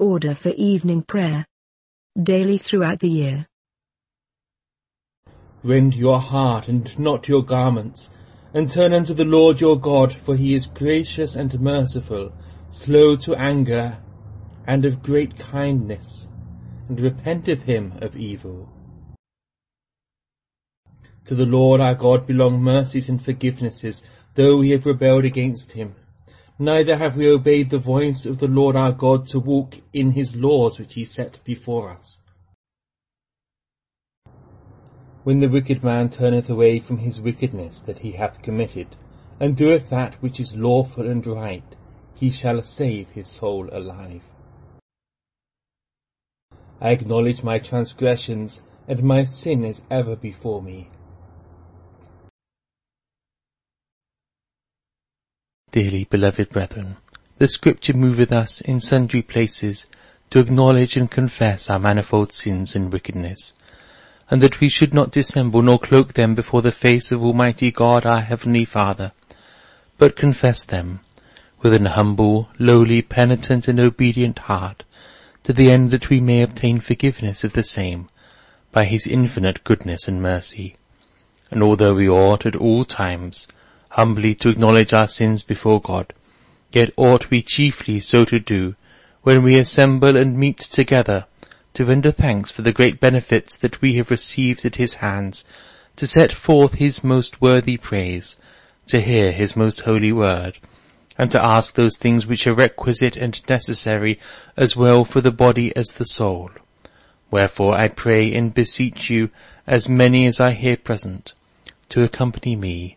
order for evening prayer. Daily throughout the year. Rend your heart and not your garments, and turn unto the Lord your God, for he is gracious and merciful, slow to anger, and of great kindness, and repenteth him of evil. To the Lord our God belong mercies and forgivenesses, though we have rebelled against him. Neither have we obeyed the voice of the Lord our God to walk in his laws which he set before us. When the wicked man turneth away from his wickedness that he hath committed, and doeth that which is lawful and right, he shall save his soul alive. I acknowledge my transgressions, and my sin is ever before me. Dearly beloved brethren, the Scripture moveth us in sundry places to acknowledge and confess our manifold sins and wickedness, and that we should not dissemble nor cloak them before the face of Almighty God our Heavenly Father, but confess them with an humble, lowly, penitent and obedient heart, to the end that we may obtain forgiveness of the same by his infinite goodness and mercy. And although we ought at all times humbly to acknowledge our sins before God, yet ought we chiefly so to do when we assemble and meet together to render thanks for the great benefits that we have received at his hands, to set forth his most worthy praise, to hear his most holy word, and to ask those things which are requisite and necessary as well for the body as the soul. Wherefore I pray and beseech you, as many as are here present, to accompany me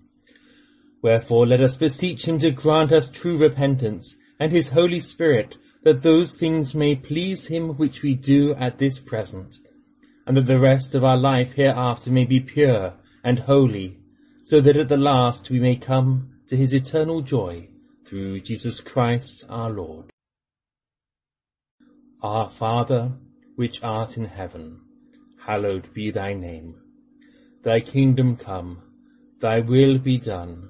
Wherefore let us beseech him to grant us true repentance, and his Holy Spirit, that those things may please him which we do at this present, and that the rest of our life hereafter may be pure and holy, so that at the last we may come to his eternal joy through Jesus Christ our Lord. Our Father, which art in heaven, hallowed be thy name. Thy kingdom come, thy will be done,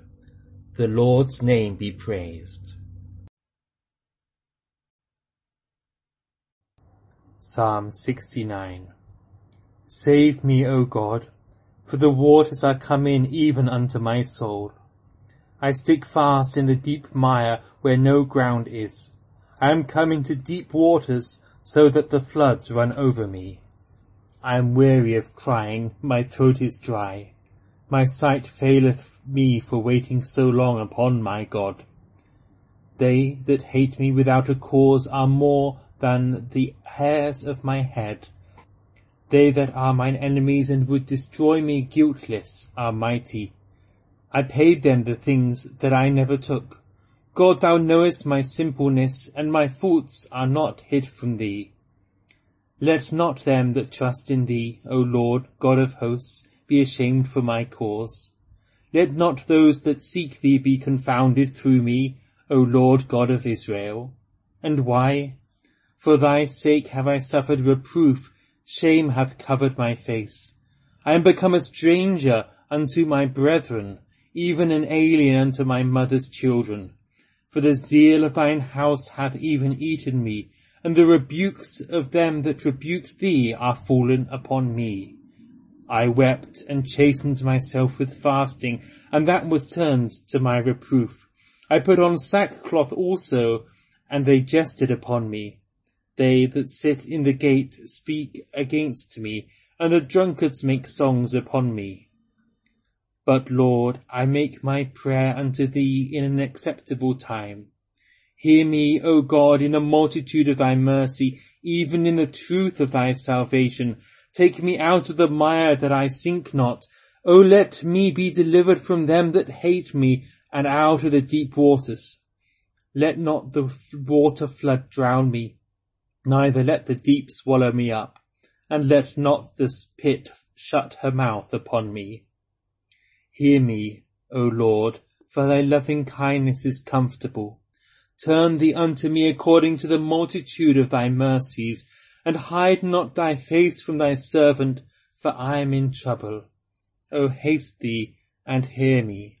The Lord's name be praised. Psalm 69 Save me, O God, for the waters are come in even unto my soul. I stick fast in the deep mire where no ground is. I am come into deep waters so that the floods run over me. I am weary of crying, my throat is dry. My sight faileth me for waiting so long upon my God. They that hate me without a cause are more than the hairs of my head. They that are mine enemies and would destroy me guiltless are mighty. I paid them the things that I never took. God, thou knowest my simpleness, and my faults are not hid from thee. Let not them that trust in thee, O Lord, God of hosts, be ashamed for my cause. Let not those that seek thee be confounded through me, O Lord God of Israel. And why? For thy sake have I suffered reproof Shame hath covered my face. I am become a stranger unto my brethren, even an alien unto my mother's children. For the zeal of thine house hath even eaten me, and the rebukes of them that rebuked thee are fallen upon me. I wept and chastened myself with fasting, and that was turned to my reproof. I put on sackcloth also, and they jested upon me. They that sit in the gate speak against me, and the drunkards make songs upon me. But Lord, I make my prayer unto thee in an acceptable time. Hear me, O God, in the multitude of thy mercy, even in the truth of thy salvation. Take me out of the mire that I sink not. O let me be delivered from them that hate me, and out of the deep waters. Let not the water flood drown me Neither let the deep swallow me up, and let not this pit shut her mouth upon me. Hear me, O Lord, for thy loving kindness is comfortable. Turn thee unto me according to the multitude of thy mercies, and hide not thy face from thy servant, for I am in trouble. O haste thee, and hear me.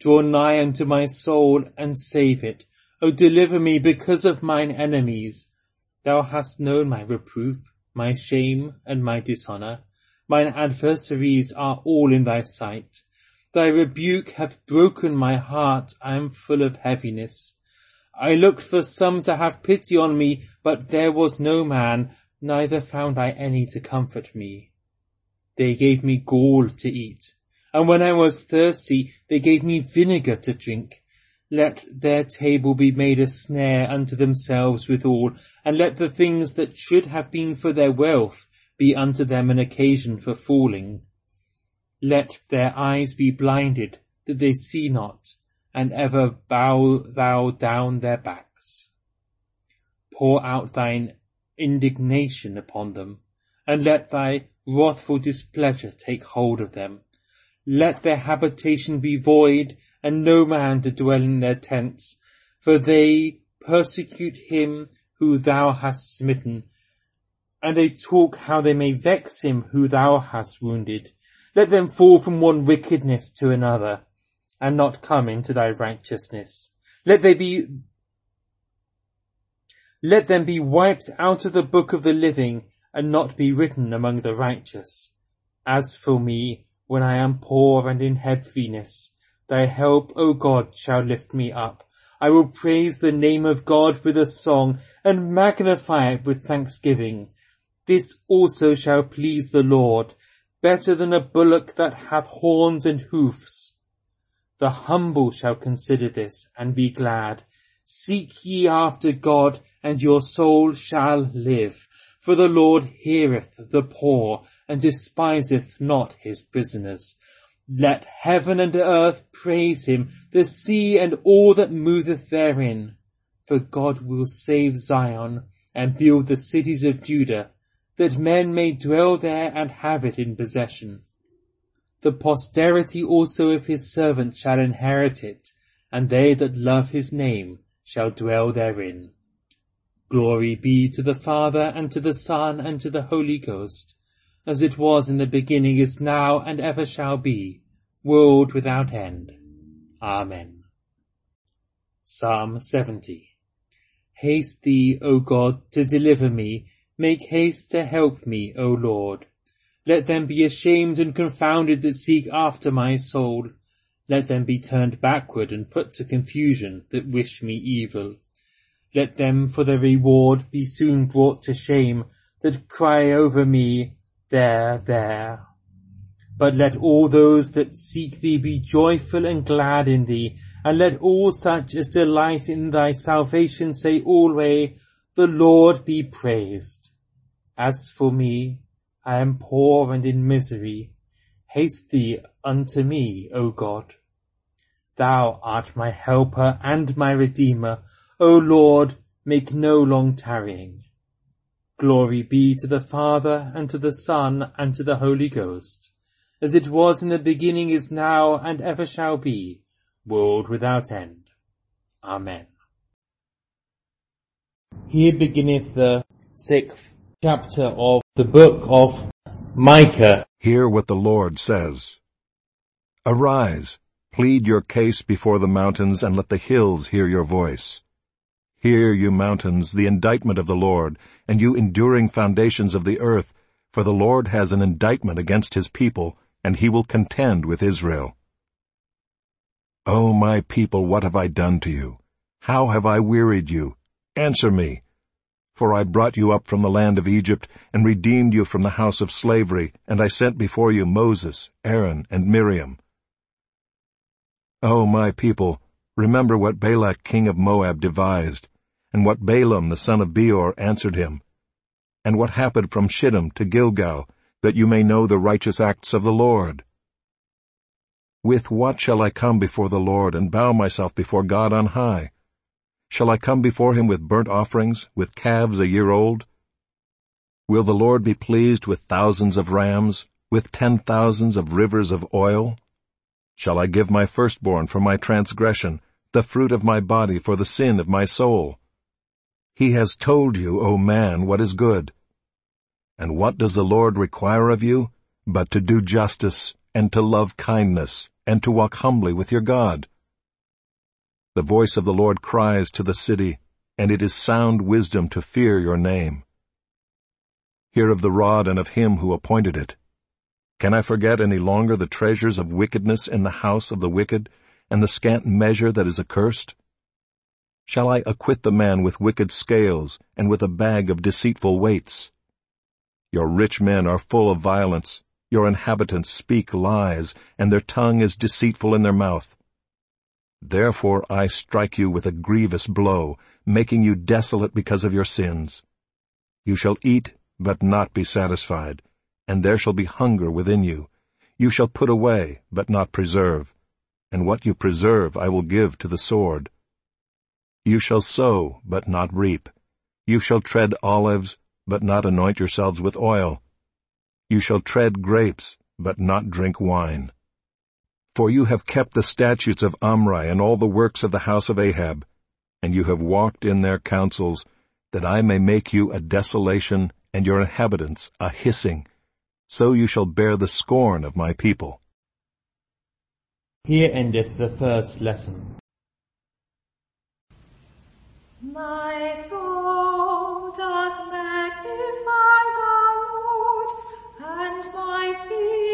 Draw nigh unto my soul, and save it. O deliver me because of mine enemies. Thou hast known my reproof, my shame, and my dishonour. Mine adversaries are all in thy sight. Thy rebuke hath broken my heart, I am full of heaviness. I looked for some to have pity on me, but there was no man, neither found I any to comfort me. They gave me gall to eat, and when I was thirsty, they gave me vinegar to drink. Let their table be made a snare unto themselves withal, and let the things that should have been for their wealth be unto them an occasion for falling. Let their eyes be blinded, that they see not, and ever bow thou down their backs. Pour out thine indignation upon them, and let thy wrathful displeasure take hold of them. Let their habitation be void, and no man to dwell in their tents, for they persecute him who thou hast smitten, and they talk how they may vex him who thou hast wounded. Let them fall from one wickedness to another, and not come into thy righteousness. Let they be let them be wiped out of the book of the living, and not be written among the righteous. As for me, when I am poor and in heaviness. Thy help, O God, shall lift me up. I will praise the name of God with a song and magnify it with thanksgiving. This also shall please the Lord, better than a bullock that hath horns and hoofs. The humble shall consider this and be glad. Seek ye after God, and your soul shall live. For the Lord heareth the poor and despiseth not his prisoners. Let heaven and earth praise him, the sea and all that moveth therein. For God will save Zion and build the cities of Judah, that men may dwell there and have it in possession. The posterity also of his servant shall inherit it, and they that love his name shall dwell therein. Glory be to the Father and to the Son and to the Holy Ghost, as it was in the beginning is now and ever shall be, world without end. Amen. Psalm 70 Haste thee, O God, to deliver me, make haste to help me, O Lord. Let them be ashamed and confounded that seek after my soul. Let them be turned backward and put to confusion that wish me evil. Let them for their reward be soon brought to shame that cry over me, there, there. But let all those that seek thee be joyful and glad in thee, and let all such as delight in thy salvation say always, the Lord be praised. As for me, I am poor and in misery. Haste thee unto me, O God. Thou art my helper and my redeemer. O Lord, make no long tarrying. Glory be to the Father, and to the Son, and to the Holy Ghost, as it was in the beginning, is now, and ever shall be, world without end. Amen. Here beginneth the sixth chapter of the book of Micah. Hear what the Lord says. Arise, plead your case before the mountains, and let the hills hear your voice. Hear, you mountains, the indictment of the Lord, and you enduring foundations of the earth, for the Lord has an indictment against his people, and he will contend with Israel. O my people, what have I done to you? How have I wearied you? Answer me. For I brought you up from the land of Egypt, and redeemed you from the house of slavery, and I sent before you Moses, Aaron, and Miriam. O my people, Remember what Balak king of Moab devised, and what Balaam the son of Beor answered him, and what happened from Shittim to Gilgal, that you may know the righteous acts of the Lord. With what shall I come before the Lord and bow myself before God on high? Shall I come before him with burnt offerings, with calves a year old? Will the Lord be pleased with thousands of rams, with ten thousands of rivers of oil? Shall I give my firstborn for my transgression, the fruit of my body for the sin of my soul. He has told you, O man, what is good. And what does the Lord require of you? But to do justice, and to love kindness, and to walk humbly with your God. The voice of the Lord cries to the city, and it is sound wisdom to fear your name. Hear of the rod and of him who appointed it. Can I forget any longer the treasures of wickedness in the house of the wicked, and the scant measure that is accursed? Shall I acquit the man with wicked scales, and with a bag of deceitful weights? Your rich men are full of violence, your inhabitants speak lies, and their tongue is deceitful in their mouth. Therefore I strike you with a grievous blow, making you desolate because of your sins. You shall eat, but not be satisfied, and there shall be hunger within you. You shall put away, but not preserve and what you preserve I will give to the sword. You shall sow, but not reap. You shall tread olives, but not anoint yourselves with oil. You shall tread grapes, but not drink wine. For you have kept the statutes of Omri and all the works of the house of Ahab, and you have walked in their counsels, that I may make you a desolation and your inhabitants a hissing. So you shall bear the scorn of my people. Here endeth the first lesson. My soul doth magnify the Lord, and my spirit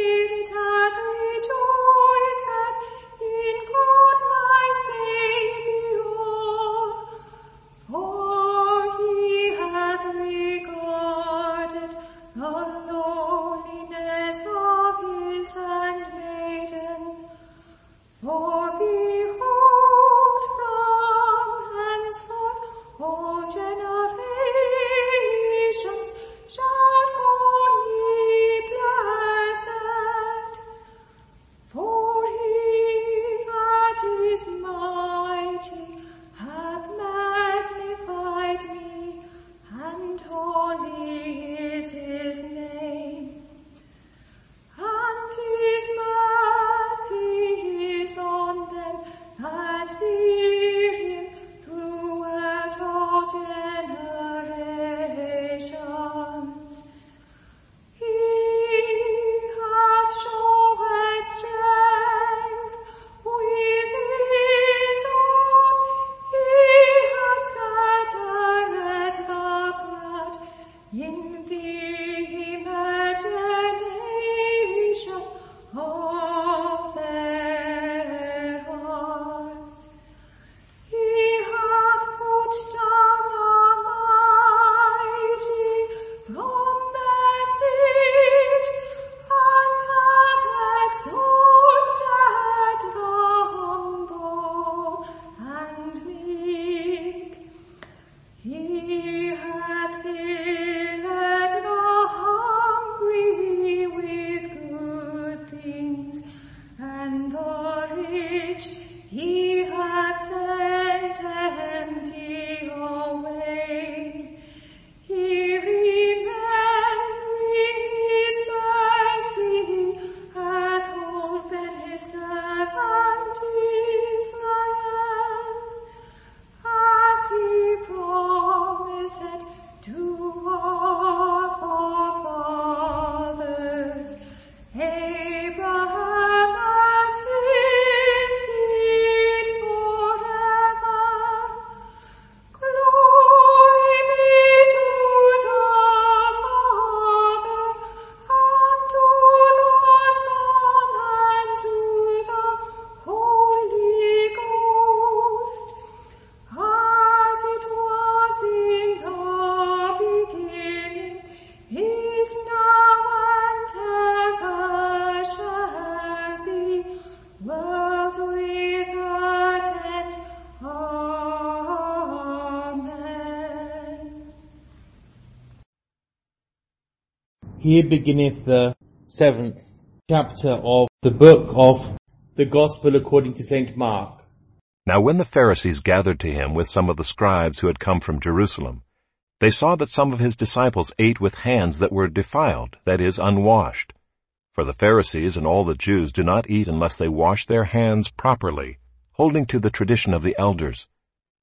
Here beginneth the seventh chapter of the book of the Gospel according to St. Mark. Now when the Pharisees gathered to him with some of the scribes who had come from Jerusalem, they saw that some of his disciples ate with hands that were defiled, that is, unwashed. For the Pharisees and all the Jews do not eat unless they wash their hands properly, holding to the tradition of the elders.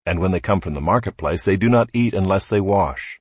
And when they come from the marketplace, they do not eat unless they wash.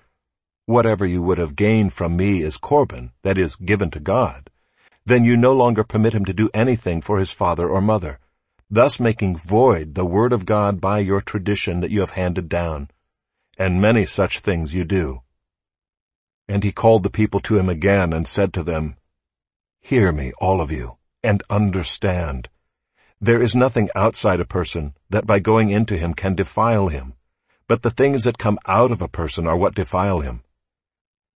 Whatever you would have gained from me is Corban, that is, given to God, then you no longer permit him to do anything for his father or mother, thus making void the word of God by your tradition that you have handed down. And many such things you do. And he called the people to him again and said to them, Hear me, all of you, and understand. There is nothing outside a person that by going into him can defile him, but the things that come out of a person are what defile him.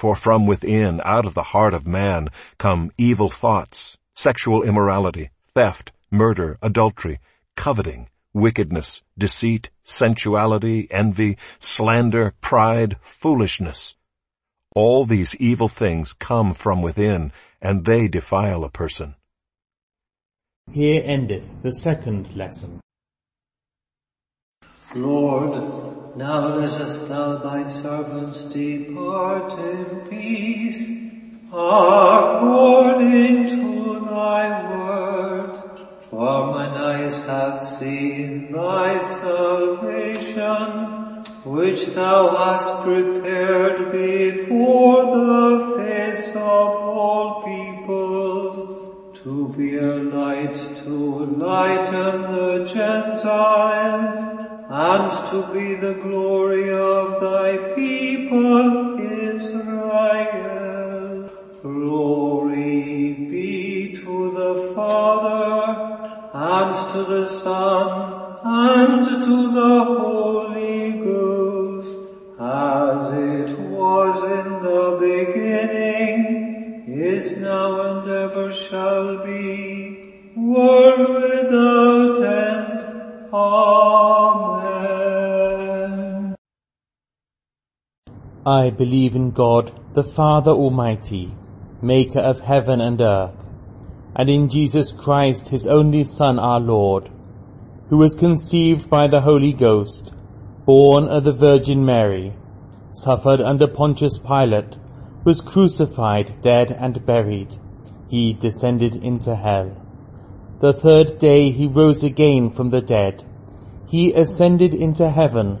For from within, out of the heart of man, come evil thoughts, sexual immorality, theft, murder, adultery, coveting, wickedness, deceit, sensuality, envy, slander, pride, foolishness. All these evil things come from within, and they defile a person. Here endeth the second lesson. Lord, now lettest thou thy servant depart in peace, according to thy word. For mine eyes have seen thy salvation, which thou hast prepared before the face of all peoples, to be a light to lighten the Gentiles, and to be the glory of thy people Israel. Glory be to the Father, and to the Son, and to the I believe in God, the Father Almighty, maker of heaven and earth, and in Jesus Christ, his only Son, our Lord, who was conceived by the Holy Ghost, born of the Virgin Mary, suffered under Pontius Pilate, was crucified, dead, and buried. He descended into hell. The third day he rose again from the dead. He ascended into heaven,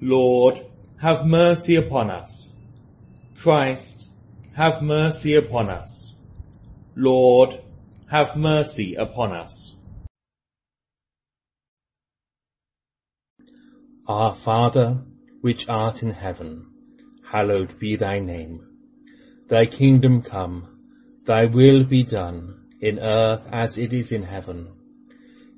Lord, have mercy upon us. Christ, have mercy upon us. Lord, have mercy upon us. Our Father, which art in heaven, hallowed be thy name. Thy kingdom come, thy will be done, in earth as it is in heaven.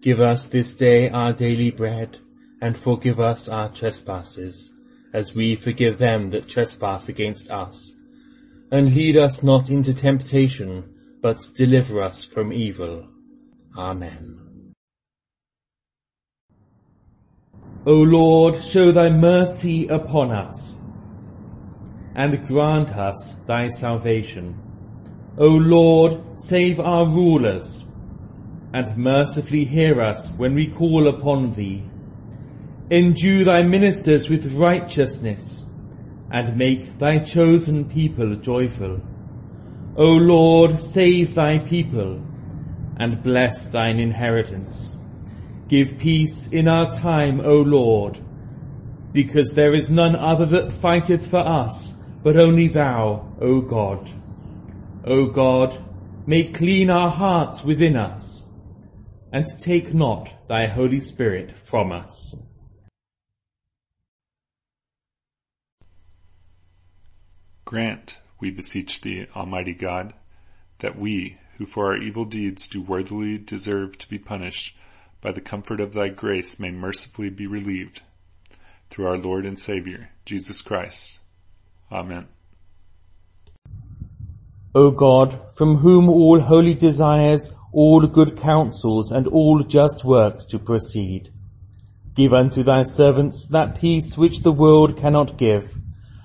Give us this day our daily bread, and forgive us our trespasses, as we forgive them that trespass against us. And lead us not into temptation, but deliver us from evil. Amen. O Lord, show thy mercy upon us, and grant us thy salvation. O Lord, save our rulers, and mercifully hear us when we call upon thee. Endue thy ministers with righteousness, and make thy chosen people joyful. O Lord, save thy people, and bless thine inheritance. Give peace in our time, O Lord, because there is none other that fighteth for us, but only thou, O God. O God, make clean our hearts within us, and take not thy Holy Spirit from us. Grant, we beseech thee, Almighty God, that we, who for our evil deeds do worthily deserve to be punished, by the comfort of thy grace may mercifully be relieved. Through our Lord and Saviour, Jesus Christ. Amen. O God, from whom all holy desires, all good counsels, and all just works to proceed, give unto thy servants that peace which the world cannot give,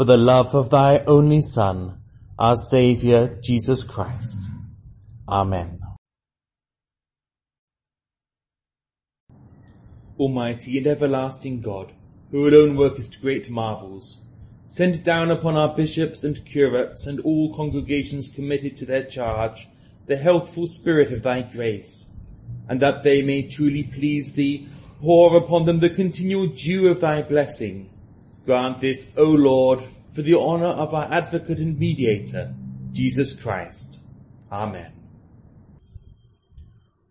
for the love of thy only Son, our Saviour, Jesus Christ. Amen. Almighty and everlasting God, who alone workest great marvels, send down upon our bishops and curates and all congregations committed to their charge the healthful spirit of thy grace, and that they may truly please thee, pour upon them the continual dew of thy blessing, Grant this, O Lord, for the honor of our advocate and mediator, Jesus Christ. Amen.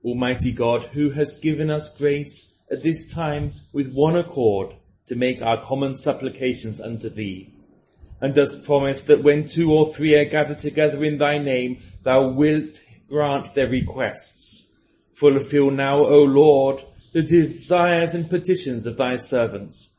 Almighty God, who has given us grace at this time with one accord to make our common supplications unto thee, and dost promise that when two or three are gathered together in thy name, thou wilt grant their requests. Fulfill now, O Lord, the desires and petitions of thy servants,